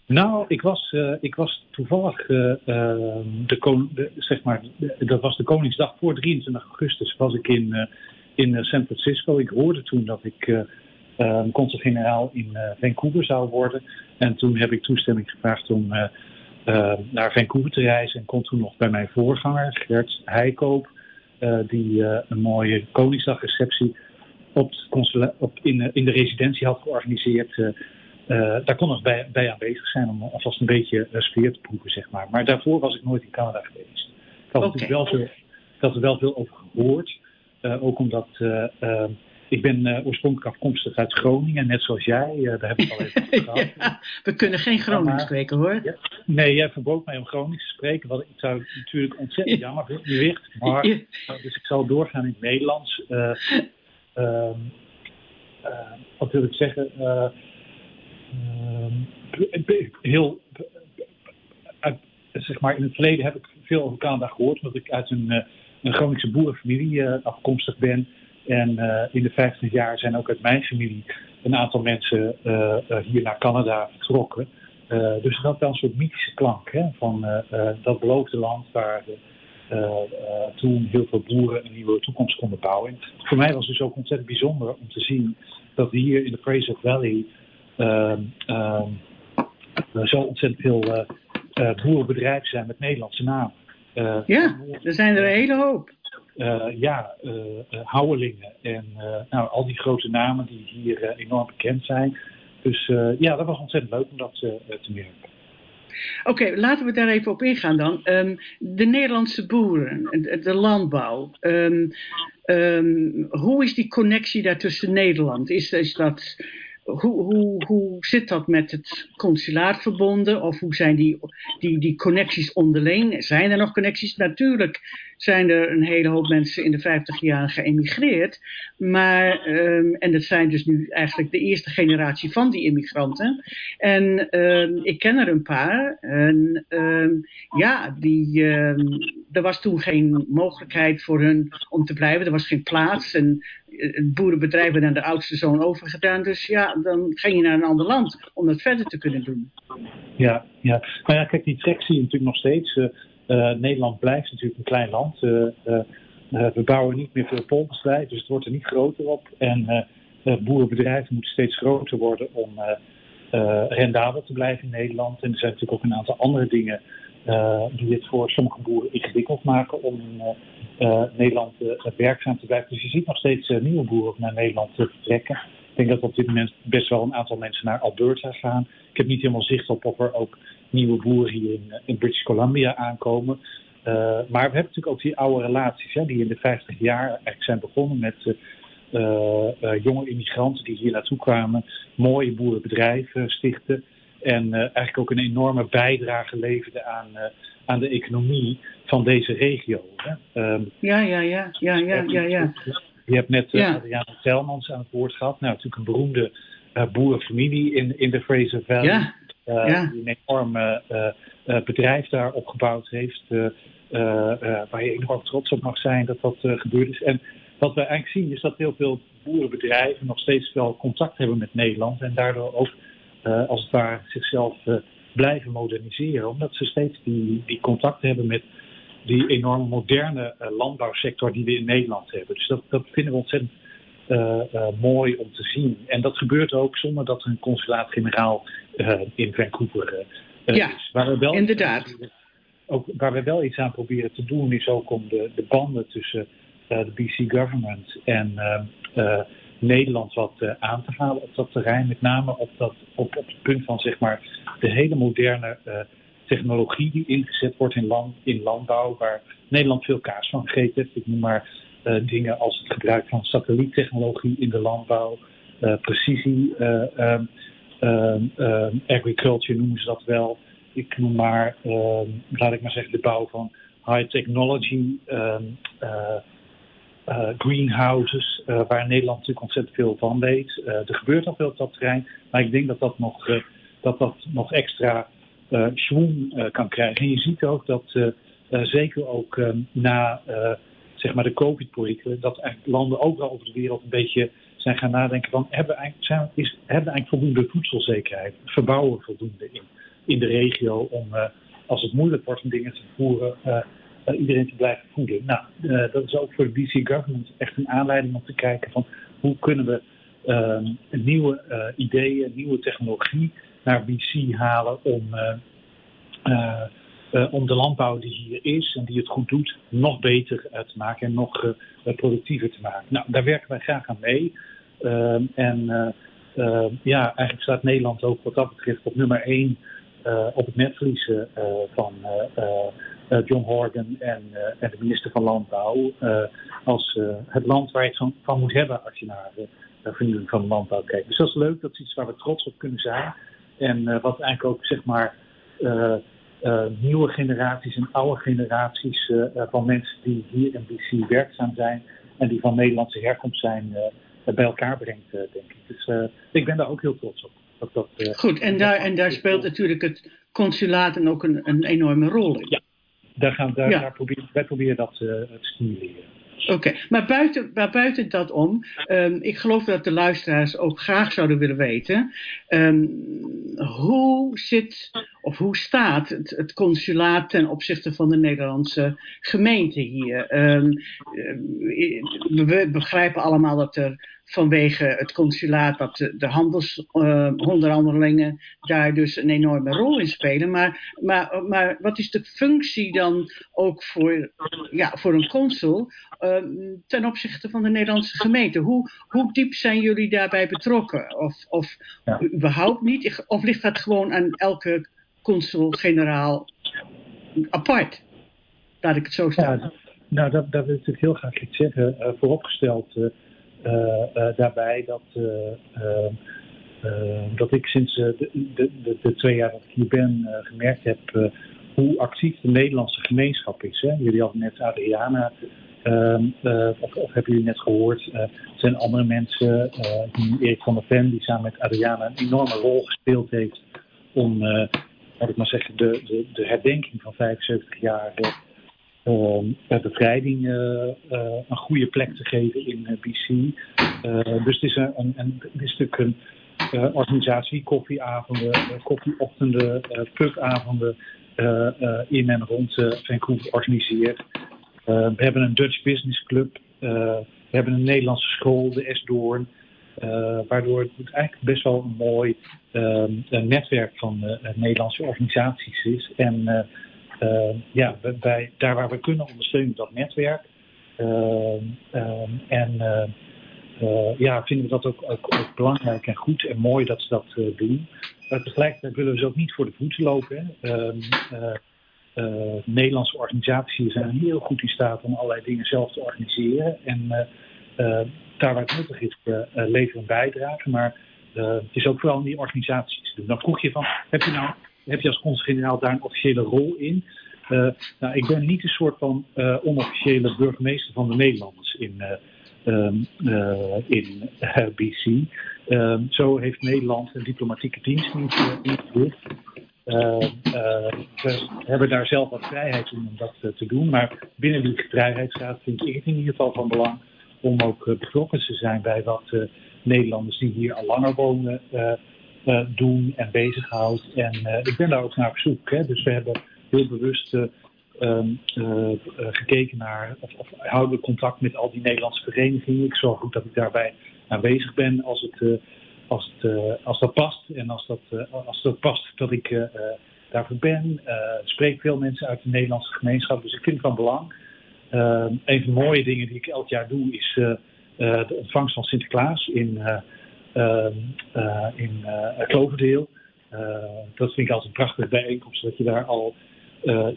F: Nou, ik was, ik was toevallig, de, de, zeg maar, dat was de Koningsdag voor 23 augustus, was ik in, in San Francisco. Ik hoorde toen dat ik um, consul-generaal in Vancouver zou worden. En toen heb ik toestemming gevraagd om uh, naar Vancouver te reizen. En kon toen nog bij mijn voorganger, Gert Heikoop, die een mooie Koningsdagreceptie op, op in, in, de residentie had georganiseerd. Daar kon ik bij, bij, aanwezig zijn om alvast een beetje sfeer te proeven, zeg maar. Maar daarvoor was ik nooit in Canada geweest. Ik had, okay. wel veel, ik had er wel veel over gehoord. ook omdat ehm, ik ben uh, oorspronkelijk afkomstig uit Groningen, net zoals jij. Uh, daar heb ik al even over <laughs>
C: gehad. we kunnen geen Gronings spreken hoor.
F: Ja, nee, jij verbood mij om Gronings te spreken. Wat ik zou natuurlijk ontzettend jammer vinden. Maar, dus ik zal doorgaan in het Nederlands. Uh, wat wil ik zeggen? Heel, uit, zeg maar, in het verleden heb ik veel over Canada gehoord. Omdat ik uit een, een Groningse boerenfamilie afkomstig ben. En uh, in de 50 jaar zijn ook uit mijn familie een aantal mensen hier naar Canada vertrokken. dus dat wel een soort mythische klank hè, van dat beloofde land waar toen heel veel boeren een nieuwe toekomst konden bouwen. En voor mij was het dus ook ontzettend bijzonder om te zien dat hier in de Fraser Valley ehm, ehm, zo ontzettend veel boerenbedrijven zijn met Nederlandse namen.
C: ja, er zijn er een hele hoop.
F: Ja, Houwelingen en nou, al die grote namen die hier enorm bekend zijn. Dus ja, dat was ontzettend leuk om dat te merken.
C: Oké, okay, laten we daar even op ingaan dan. Um, de Nederlandse boeren, de, de landbouw. Um, um, hoe is die connectie daar tussen Nederland? Is, is dat hoe, hoe, hoe zit dat met het consulaat verbonden? Of hoe zijn die, die, die connecties onderling? Zijn er nog connecties? Natuurlijk zijn er een hele hoop mensen in de 50 jaar geëmigreerd. Maar, um, en dat zijn dus nu eigenlijk de eerste generatie van die immigranten. En um, ik ken er een paar. En um, ja, die, er was toen geen mogelijkheid voor hun om te blijven. Er was geen plaats. En het boerenbedrijf werd aan de oudste zoon overgedaan. Dus ja, dan ging je naar een ander land om dat verder te kunnen doen.
F: Ja, ja. maar ja, kijk, die trek zie je natuurlijk nog steeds. Uh, uh, Nederland blijft natuurlijk een klein land. Uh, we bouwen niet meer veel polders bij, dus het wordt er niet groter op. En boerenbedrijven moeten steeds groter worden om rendabel te blijven in Nederland. En er zijn natuurlijk ook een aantal andere dingen die het voor sommige boeren ingewikkeld maken om uh, Nederland uh, werkzaam te blijven. Dus je ziet nog steeds uh, nieuwe boeren naar Nederland vertrekken. Ik denk dat op dit moment best wel een aantal mensen naar Alberta gaan. Ik heb niet helemaal zicht op of er ook nieuwe boeren hier in, in British Columbia aankomen. maar we hebben natuurlijk ook die oude relaties hè, die in de 50 jaar eigenlijk zijn begonnen met jonge immigranten die hier naartoe kwamen, mooie boerenbedrijven stichten. En eigenlijk ook een enorme bijdrage leverden aan, aan de economie van deze regio. Hè.
C: Um, ja, ja, ja, ja, ja, ja, ja.
F: Je hebt net ja. Adriana Telmans aan het woord gehad. Nou, natuurlijk een beroemde boerenfamilie in, in de Fraser Valley. Ja. Uh, ja. Die een enorm bedrijf daar opgebouwd heeft. waar je enorm trots op mag zijn dat dat gebeurd is. En wat we eigenlijk zien is dat heel veel boerenbedrijven nog steeds wel contact hebben met Nederland. En daardoor ook als het ware zichzelf blijven moderniseren. Omdat ze steeds die, die contacten hebben met die enorme moderne landbouwsector die we in Nederland hebben. Dus dat, dat vinden we ontzettend mooi om te zien. En dat gebeurt ook zonder dat er een consulaat-generaal in Vancouver
C: ja, is. Waar we wel inderdaad.
F: Ook, waar we wel iets aan proberen te doen is ook om de, de banden tussen de BC government en Nederland wat uh, aan te halen op dat terrein. Met name op, dat, op, op het punt van zeg maar, de hele moderne uh, technologie die ingezet wordt in, land, in landbouw, waar Nederland veel kaas van gegeten heeft. Ik noem maar uh, dingen als het gebruik van satelliettechnologie in de landbouw, precisie, um, um, agriculture noemen ze dat wel. Ik noem maar, ehm, laat ik maar zeggen, de bouw van high technology. Uh, greenhouses, uh, waar Nederland natuurlijk ontzettend veel van weet. Uh, er gebeurt al veel op dat terrein, maar ik denk dat dat nog, dat dat nog extra schwung kan krijgen. En je ziet ook dat zeker ook na zeg maar de COVID-perikelen, dat eigenlijk landen overal over de wereld een beetje zijn gaan nadenken van hebben we eigenlijk, zijn, is, hebben eigenlijk voldoende voedselzekerheid? Verbouwen voldoende in, in de regio om als het moeilijk wordt om dingen te voeren uh, iedereen te blijven voeden. Nou, uh, dat is ook voor de BC government echt een aanleiding om te kijken van hoe kunnen we uh, nieuwe uh, ideeën, nieuwe technologie naar BC halen om, om de landbouw die hier is en die het goed doet, nog beter te maken en nog productiever te maken. Nou, daar werken wij graag aan mee. Ehm, en ja, eigenlijk staat Nederland ook wat dat betreft op nummer 1 op het netverlies van John Horgan en, uh, en, de minister van Landbouw uh, als het land waar je het van, van moet hebben als je naar de vernieuwing van de landbouw kijkt. Dus dat is leuk, dat is iets waar we trots op kunnen zijn. En wat eigenlijk ook zeg maar nieuwe generaties en oude generaties van mensen die hier in BC werkzaam zijn en die van Nederlandse herkomst zijn bij elkaar brengt, denk ik. Dus ik ben daar ook heel trots op. Dat,
C: dat, Goed, en daar, en daar speelt natuurlijk het consulaat ook een, een enorme rol in.
F: Ja, daar gaan, daar, ja. daar proberen, wij proberen dat uh, te stimuleren.
C: Oké, maar, buiten, maar buiten dat om, um, ik geloof dat de luisteraars ook graag zouden willen weten, um, hoe zit of hoe staat het, het, consulaat ten opzichte van de Nederlandse gemeente hier? Um, we begrijpen allemaal dat er vanwege het consulaat dat de, de handelsonderhandelingen uh, daar dus een enorme rol in spelen. Maar, maar, maar wat is de functie dan ook voor, ja, voor een consul uh, ten opzichte van de Nederlandse gemeente? Hoe, hoe diep zijn jullie daarbij betrokken? Of, of ja. überhaupt niet? Of ligt dat gewoon aan elke consul-generaal apart? Laat ik het zo.
F: Ja, nou, dat, dat wil ik natuurlijk heel graag iets zeggen. Uh, vooropgesteld eh, eh, daarbij dat, eh, dat ik sinds de, de, de, twee jaar dat ik hier ben gemerkt heb hoe actief de Nederlandse gemeenschap is. Hè? Jullie hadden net Adriana uh, uh, of, of, hebben jullie net gehoord, uh, er zijn andere mensen, Erik van der Ven, die samen met Adriana een enorme rol gespeeld heeft om, laat ik maar zeggen, de, de, de herdenking van 75 jaar uh, bevrijding uh, een goede plek te geven in BC. dus het is, een, een, een, het organisatie, koffieavonden, koffieochtenden, pubavonden in en rond Vancouver organiseert. we hebben een Dutch Business Club, we hebben een Nederlandse school, de Esdoorn. Uh, waardoor het eigenlijk best wel een mooi uh, netwerk van Nederlandse organisaties is. En ja, bij, daar waar we kunnen ondersteunen dat netwerk. Uh, en uh, ja, vinden we dat ook, ook, ook, belangrijk en goed en mooi dat ze dat doen. Maar tegelijkertijd willen we ze ook niet voor de voeten lopen. Ehm, Nederlandse organisaties zijn heel goed in staat om allerlei dingen zelf te organiseren. En daar waar het nuttig is, leveren een bijdrage. Maar het is ook vooral in die organisaties te doen. Dan vroeg je van, heb je nou heb je als consul-generaal daar een officiële rol in. Uh, nou, ik ben niet een soort van uh, onofficiële burgemeester van de Nederlanders in, uh, in BC. Um, zo heeft Nederland een diplomatieke dienst niet ingericht. we hebben daar zelf wat vrijheid om dat te doen. Maar binnen die vrijheidsraad vind ik het in ieder geval van belang om ook betrokken te zijn bij wat Nederlanders die hier al langer wonen doen en bezighoudt. En ik ben daar ook naar op zoek. Hè. Dus we hebben heel bewust ehm, gekeken naar, of, of houden we contact met al die Nederlandse verenigingen. Ik zorg ook dat ik daarbij aanwezig ben als, het, als, het, als dat past. En als dat, als dat past dat ik daarvoor ben. Ik spreek veel mensen uit de Nederlandse gemeenschap, dus ik vind het van belang. een van de mooie dingen die ik elk jaar doe is de ontvangst van Sinterklaas in, in Kloverdeel. dat vind ik altijd een prachtige bijeenkomst, dat je daar al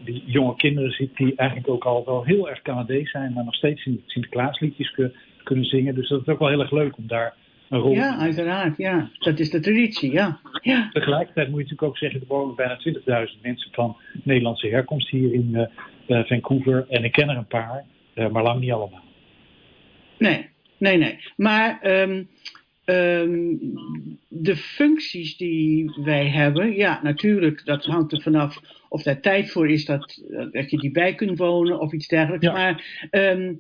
F: die jonge kinderen ziet die eigenlijk ook al wel heel erg Canadees zijn, maar nog steeds in Sinterklaasliedjes kunnen zingen. Dus dat is ook wel heel erg leuk om daar een rol
C: Ja, uiteraard, ja. Dat is de traditie, ja. ja.
F: Tegelijkertijd moet je natuurlijk ook zeggen, er wonen bijna 20.000 mensen van Nederlandse herkomst hier in Vancouver. En ik ken er een paar, maar lang niet allemaal.
C: Nee, nee, nee. Maar um, um, de functies die wij hebben, ja, natuurlijk, dat hangt er vanaf of daar tijd voor is dat, dat je die bij kunt wonen of iets dergelijks.
F: Ja.
C: Maar um,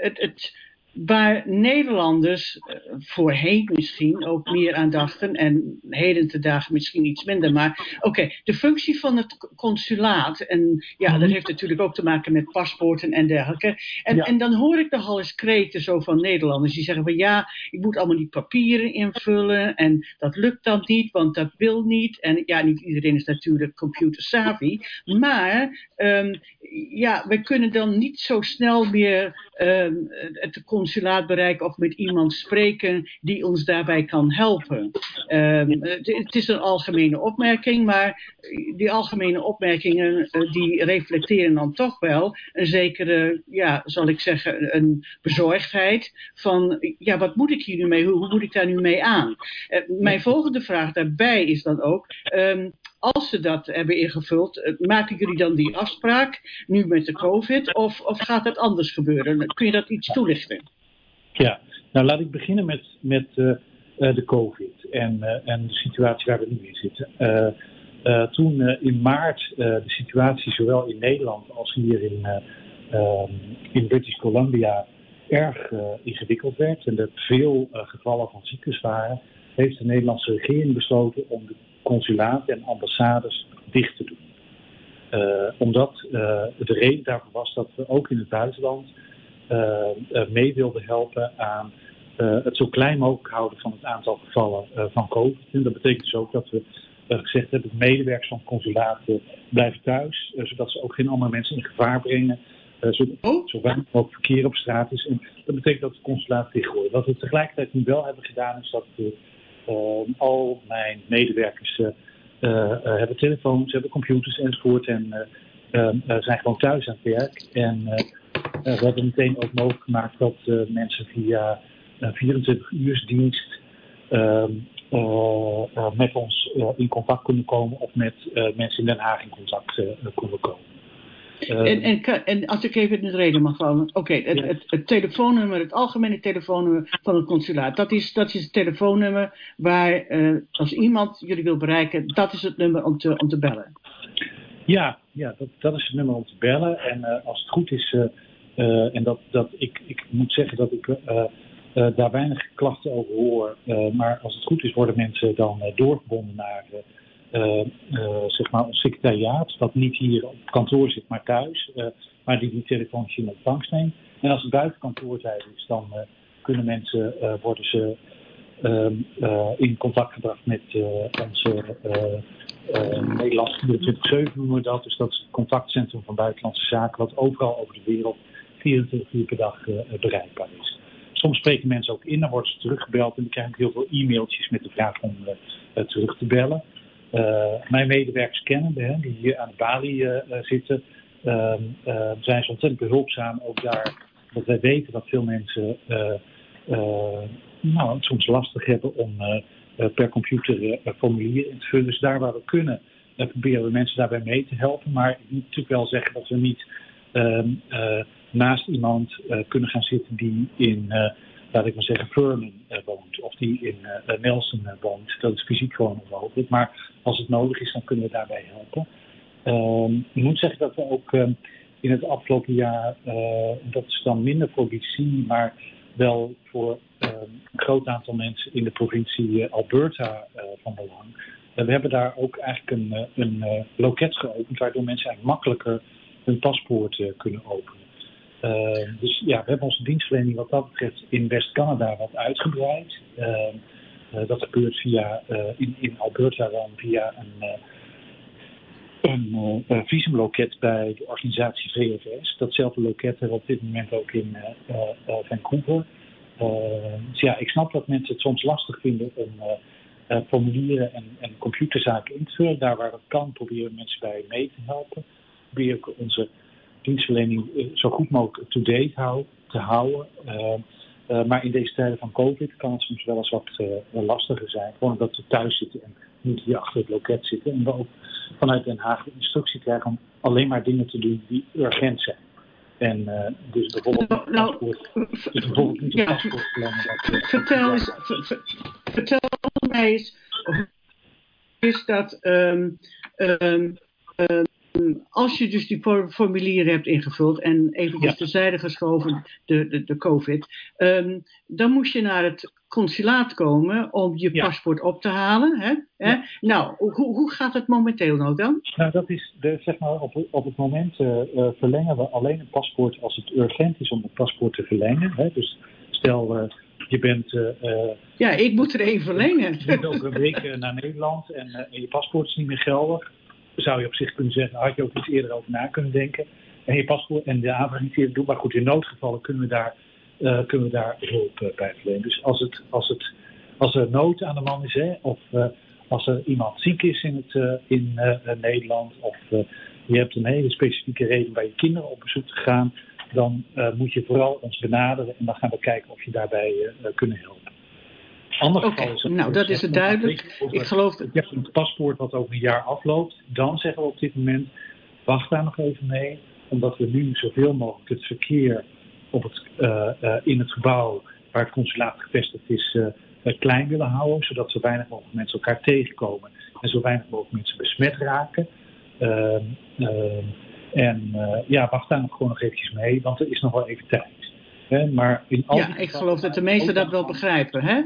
C: het, het, waar Nederlanders voorheen misschien ook meer aan dachten en heden te dagen misschien iets minder. Maar oké, okay, de functie van het consulaat, en ja, dat heeft natuurlijk ook te maken met paspoorten en dergelijke. En,
F: Ja.
C: en dan hoor ik nogal eens kreten zo van Nederlanders die zeggen van ja, ik moet allemaal die papieren invullen en dat lukt dan niet, want dat wil niet. En ja, niet iedereen is natuurlijk computer savvy, maar um, ja, we kunnen dan niet zo snel meer um, het consulaat bereiken of met iemand spreken die ons daarbij kan helpen. Um, het, is een algemene opmerking, maar die algemene opmerkingen uh, die reflecteren dan toch wel een zekere, ja, zal ik zeggen, een bezorgdheid van, ja, wat moet ik hier nu mee? Hoe, hoe moet ik daar nu mee aan? Uh, mijn volgende vraag daarbij is dan ook, um, als ze dat hebben ingevuld, maken jullie dan die afspraak nu met de COVID of, of gaat dat anders gebeuren? Kun je dat iets toelichten?
F: Ja, nou laat ik beginnen met, met uh, uh, de COVID en, en de situatie waar we nu in zitten. toen in maart de situatie zowel in Nederland als hier in, in British Columbia erg ingewikkeld werd en er veel gevallen van ziektes waren, heeft de Nederlandse regering besloten om de consulaten en ambassades dicht te doen. Uh, omdat uh, de reden daarvoor was dat we ook in het buitenland uh, mee wilden helpen aan het zo klein mogelijk houden van het aantal gevallen van COVID. En dat betekent dus ook dat we gezegd hebben, de medewerkers van consulaten blijven thuis, zodat ze ook geen andere mensen in gevaar brengen. zodat oh. zo weinig mogelijk verkeer op straat is. En dat betekent dat het consulaat dicht wordt. Wat we tegelijkertijd nu wel hebben gedaan, is dat we Uh, al mijn medewerkers uh, uh, hebben telefoons, hebben computers enzovoort en zijn gewoon thuis aan het werk. En we hebben meteen ook mogelijk gemaakt dat mensen via 24 uursdienst met ons in contact kunnen komen of met mensen in Den Haag in contact kunnen komen.
C: En, en, en, als ik even in de reden mag vallen. Oké, okay, het, het, het, telefoonnummer, het algemene telefoonnummer van het consulaat. Dat is, dat is het telefoonnummer waar uh, als iemand jullie wil bereiken, dat is het nummer om te, om te bellen.
F: Ja, ja dat, dat is het nummer om te bellen. En uh, als het goed is, uh, en dat, dat ik, ik moet zeggen dat ik daar weinig klachten over hoor. maar als het goed is, worden mensen dan doorgebonden naar zeg maar ons secretariaat, dat niet hier op kantoor zit, maar thuis, uh, maar die die telefoontjes in ontvangst neemt. En als het buiten kantoortijd is, dan kunnen mensen, worden ze in contact gebracht met onze Nederlands 24-7 noemen we dat. Dus dat is het contactcentrum van Buitenlandse Zaken, wat overal over de wereld 24 uur per dag bereikbaar is. Soms spreken mensen ook in, dan worden ze teruggebeld en dan krijg heel veel e-mailtjes met de vraag om terug te bellen. Uh, mijn medewerkers kennen, hè, die hier aan de balie uh, zitten, uh, zijn ze ontzettend behulpzaam. Ook daar dat wij weten dat veel mensen nou, het soms lastig hebben om per computer formulieren in te vullen. Dus daar waar we kunnen, proberen we mensen daarbij mee te helpen. Maar ik moet natuurlijk wel zeggen dat we niet ehm, naast iemand kunnen gaan zitten die in laat ik maar zeggen, Vernon uh, woont of die in uh, Nelson uh, woont. Dat is fysiek gewoon onmogelijk. Maar als het nodig is, dan kunnen we daarbij helpen. Um, ik moet zeggen dat we ook um, in het afgelopen jaar, dat is dan minder voor BC, maar wel voor een groot aantal mensen in de provincie Alberta van belang. we hebben daar ook eigenlijk een, een loket geopend, waardoor mensen eigenlijk makkelijker hun paspoort kunnen openen. Dus ja, we hebben onze dienstverlening wat dat betreft in West-Canada wat uitgebreid. dat gebeurt via, in, in Alberta dan via een een uh, visumloket bij de organisatie VFS. Datzelfde loket hebben we op dit moment ook in Vancouver. dus ja, ik snap dat mensen het soms lastig vinden om formulieren en, en, computerzaken in te vullen. Daar waar dat kan, proberen mensen bij mee te helpen. Proberen onze dienstverlening zo goed mogelijk to-date te houden. maar in deze tijden van COVID kan het soms wel eens wat lastiger zijn. Gewoon omdat we thuis zitten en niet hier achter het loket zitten. En we ook vanuit Den Haag de instructie krijgen om alleen maar dingen te doen die urgent zijn. En uh, dus bijvoorbeeld nou, nou paspoort, dus bijvoorbeeld niet een paspoort verlengen.
C: Dat, vertel, eens, vertel mij eens, is dat um, um, um, als je dus die formulieren hebt ingevuld en even ja. terzijde geschoven de, de, de COVID, um, dan moest je naar het consulaat komen om je ja. paspoort op te halen. Hè? Ja. Nou, hoe, hoe gaat het momenteel nou dan?
F: Nou, dat is de, zeg maar op, op het moment uh, uh, verlengen we alleen een paspoort als het urgent is om het paspoort te verlengen. Hè? Dus stel. Uh, je bent.
C: ja, ik moet er even verlengen.
F: Je bent ook een week naar Nederland en, en je paspoort is niet meer geldig zou je op zich kunnen zeggen, had je ook iets eerder over na kunnen denken. En je paspoort en de aanvraag niet eerder doen. Maar goed, in noodgevallen kunnen we daar, uh, kunnen we daar hulp uh, bij verlenen. Dus als, het, als, het, als er nood aan de man is, hè, of uh, als er iemand ziek is in, het, in Nederland, of je hebt een hele specifieke reden bij je kinderen op bezoek te gaan, dan moet je vooral ons benaderen en dan gaan we kijken of je daarbij kunnen helpen.
C: Okay. nou dat is het duidelijk. Ik geloof
F: dat... Je hebt een paspoort wat over een jaar afloopt. Dan zeggen we op dit moment, wacht daar nog even mee. Omdat we nu zoveel mogelijk het verkeer op het, uh, uh, in het gebouw waar het consulaat gevestigd is uh, klein willen houden. Zodat zo weinig mogelijk mensen elkaar tegenkomen. En zo weinig mogelijk mensen besmet raken. Ehm, ehm, en ja, wacht daar nog gewoon nog eventjes mee. Want er is nog wel even tijd. Hè? Maar in al
C: ja, ik geloof dat de meesten dat wel begrijpen, hè?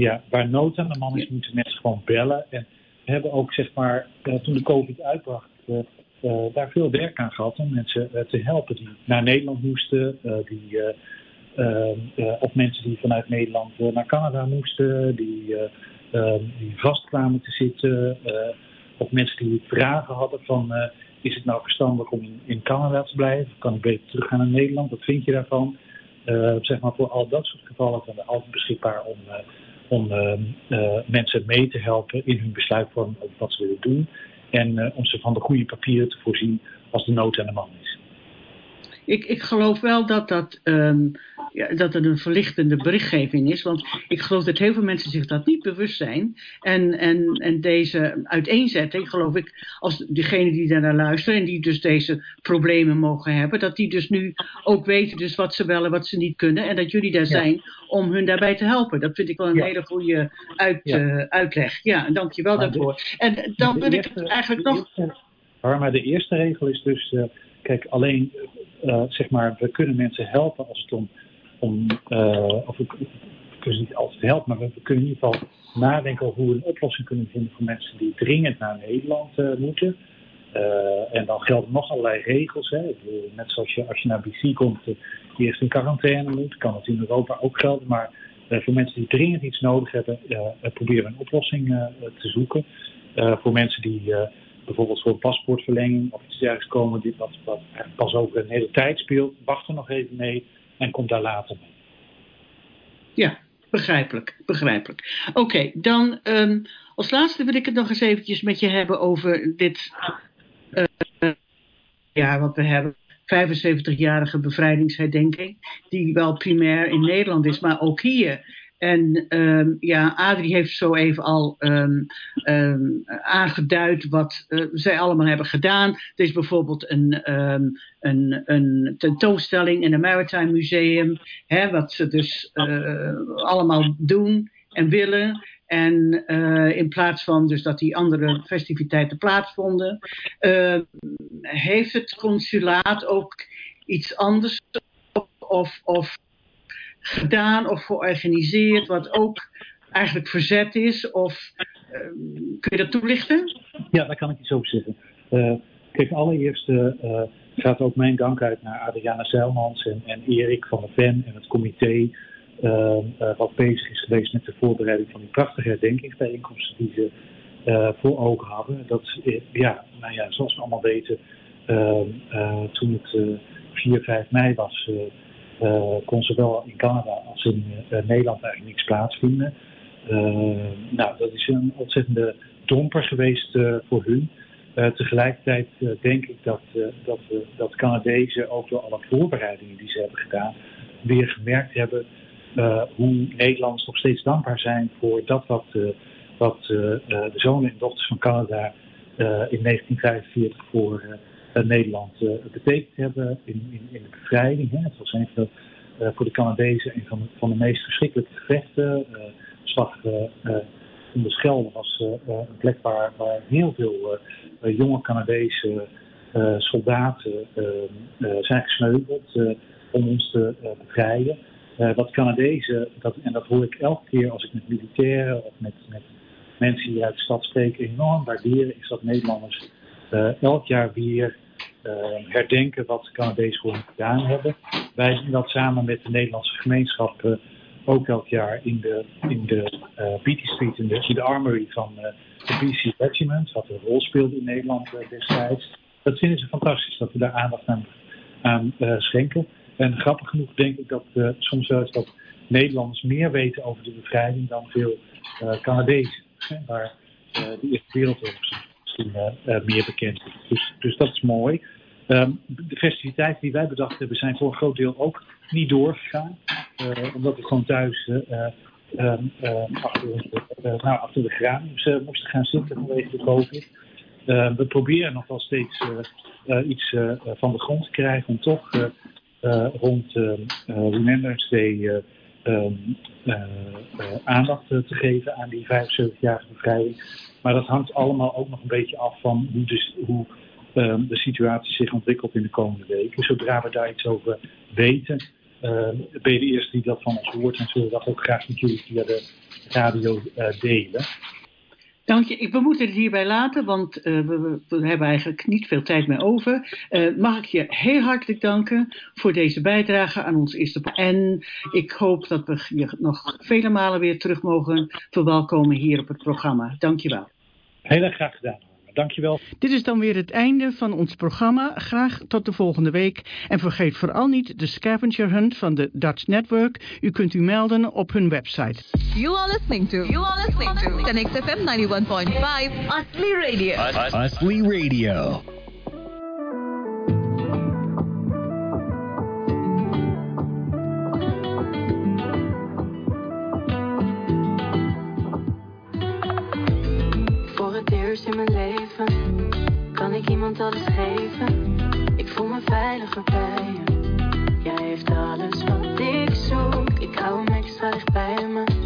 F: Ja, waar nood aan de man is, moeten mensen gewoon bellen. En we hebben ook, zeg maar, uh, toen de COVID uitbracht, uh, uh, daar veel werk aan gehad om mensen te helpen die naar Nederland moesten, die, of mensen die vanuit Nederland naar Canada moesten, die, die vast kwamen te zitten, of mensen die vragen hadden van is het nou verstandig om in, in Canada te blijven? Kan ik beter teruggaan naar Nederland? Wat vind je daarvan? zeg maar voor al dat soort gevallen zijn we altijd beschikbaar om om uh, mensen mee te helpen in hun besluitvorming over wat ze willen doen. En uh, om ze van de goede papieren te voorzien als de nood aan de man is.
C: Ik, ik geloof wel dat dat um, ja, dat het een verlichtende berichtgeving is. Want ik geloof dat heel veel mensen zich dat niet bewust zijn. En, en, en deze uiteenzetting, geloof ik, als diegenen die daarnaar luisteren en die dus deze problemen mogen hebben, dat die dus nu ook weten dus wat ze wel en wat ze niet kunnen. En dat jullie daar zijn om hun daarbij te helpen. Dat vind ik wel een hele goede uit, uh, uitleg. Ja, en dank je wel daarvoor. En dan wil ik eigenlijk nog...
F: maar de eerste regel is dus, uh, kijk, alleen, uh, zeg maar, we kunnen mensen helpen als het om om, uh, of we, we, kunnen niet altijd helpen, maar we, kunnen in ieder geval nadenken over hoe we een oplossing kunnen vinden voor mensen die dringend naar Nederland uh, moeten. En dan gelden nog allerlei regels. Hè. Net zoals je als je naar BC komt, eerst in quarantaine moet, kan het in Europa ook gelden. Maar voor mensen die dringend iets nodig hebben, proberen we een oplossing te zoeken. voor mensen die bijvoorbeeld voor paspoortverlenging of iets dergelijks komen, die, wat, wat pas over een hele tijd speelt, wachten nog even mee en komt daar later mee.
C: Ja, begrijpelijk, begrijpelijk. Oké, dan um, als laatste wil ik het nog eens eventjes met je hebben over dit uh, jaar wat we hebben. 75-jarige bevrijdingsherdenking, die wel primair in Nederland is, maar ook hier en um, ja, Adrie heeft zo even al um, um, aangeduid wat uh, zij allemaal hebben gedaan. Er is bijvoorbeeld een, een, een tentoonstelling in het Maritime Museum, hè, wat ze dus uh, allemaal doen en willen. En uh, in plaats van dus dat die andere festiviteiten plaatsvonden, heeft het consulaat ook iets anders of, of gedaan of georganiseerd, wat ook eigenlijk verzet is? Of uh, kun je dat toelichten?
F: Ja, daar kan ik iets over zeggen. Uh, kijk, allereerst uh, gaat ook mijn dank uit naar Adriana Zeilmans en, en Erik van der Ven en het comité. wat bezig is geweest met de voorbereiding van die prachtige herdenkingsbijeenkomsten die ze voor ogen hadden. Dat, ja, nou ja, zoals we allemaal weten, toen het 4, 5 mei was, kon zowel in Canada als in Nederland eigenlijk niks plaatsvinden. Uh, nou, dat is een ontzettende domper geweest voor hun. Tegelijkertijd denk ik dat, dat, dat Canadezen ook door alle voorbereidingen die ze hebben gedaan, weer gemerkt hebben hoe Nederlanders nog steeds dankbaar zijn voor dat wat, wat de zonen en dochters van Canada in 1945 voor Nederland betekend hebben in, in, in de bevrijding. Hè. Het was een van de, voor de Canadezen een van de, van de meest verschrikkelijke gevechten slag uh, in de Schelde was een plek waar, heel veel jonge Canadese soldaten zijn gesneuveld om ons te bevrijden. wat Canadezen, dat, en dat hoor ik elke keer als ik met militairen of met, met mensen die uit de stad spreken enorm waarderen, is dat Nederlanders elk jaar weer herdenken wat de Canadezen gewoon gedaan hebben. Wij zien dat samen met de Nederlandse gemeenschap ook elk jaar in de, in de uh, Beatty Street, in de, in armory van uh, de BC Regiment, wat een rol speelde in Nederland uh, destijds. Dat vinden ze fantastisch, dat we daar aandacht aan, schenken. En grappig genoeg denk ik dat soms wel eens dat Nederlanders meer weten over de bevrijding dan veel Canadezen, waar de Eerste Wereldoorlog misschien meer bekend. Dus, dus dat is mooi. Um, de festiviteiten die wij bedacht hebben zijn voor een groot deel ook niet doorgegaan. Uh, omdat we gewoon thuis uh, achter, nou, achter de graniums moesten gaan zitten vanwege de COVID. we proberen nog wel steeds iets van de grond te krijgen om toch rond Remembrance Day aandacht te geven aan die 75-jarige bevrijding. Maar dat hangt allemaal ook nog een beetje af van hoe, dus, hoe um, de situatie zich ontwikkelt in de komende weken. Zodra we daar iets over weten, uh, ben je de eerste die dat van ons hoort en zullen we dat ook graag met jullie via de radio delen.
C: Dank je. We moeten het hierbij laten, want uh, we, hebben eigenlijk niet veel tijd meer over. Uh, mag ik je heel hartelijk danken voor deze bijdrage aan ons eerste. En ik hoop dat we je nog vele malen weer terug mogen verwelkomen hier op het programma. Dank je wel.
F: Heel erg graag gedaan. Dankjewel.
C: Dit is dan weer het einde van ons programma. Graag tot de volgende week. En vergeet vooral niet de scavenger hunt van de Dutch Network. U kunt u melden op hun website.
A: You are listening to, you are listening to Connect FM 91.5 Asli Radio.
B: Asli Radio.
G: in mijn leven. Kan ik iemand alles geven? Ik voel me veiliger bij je. Jij heeft alles wat ik zoek. Ik hou hem extra dicht bij me.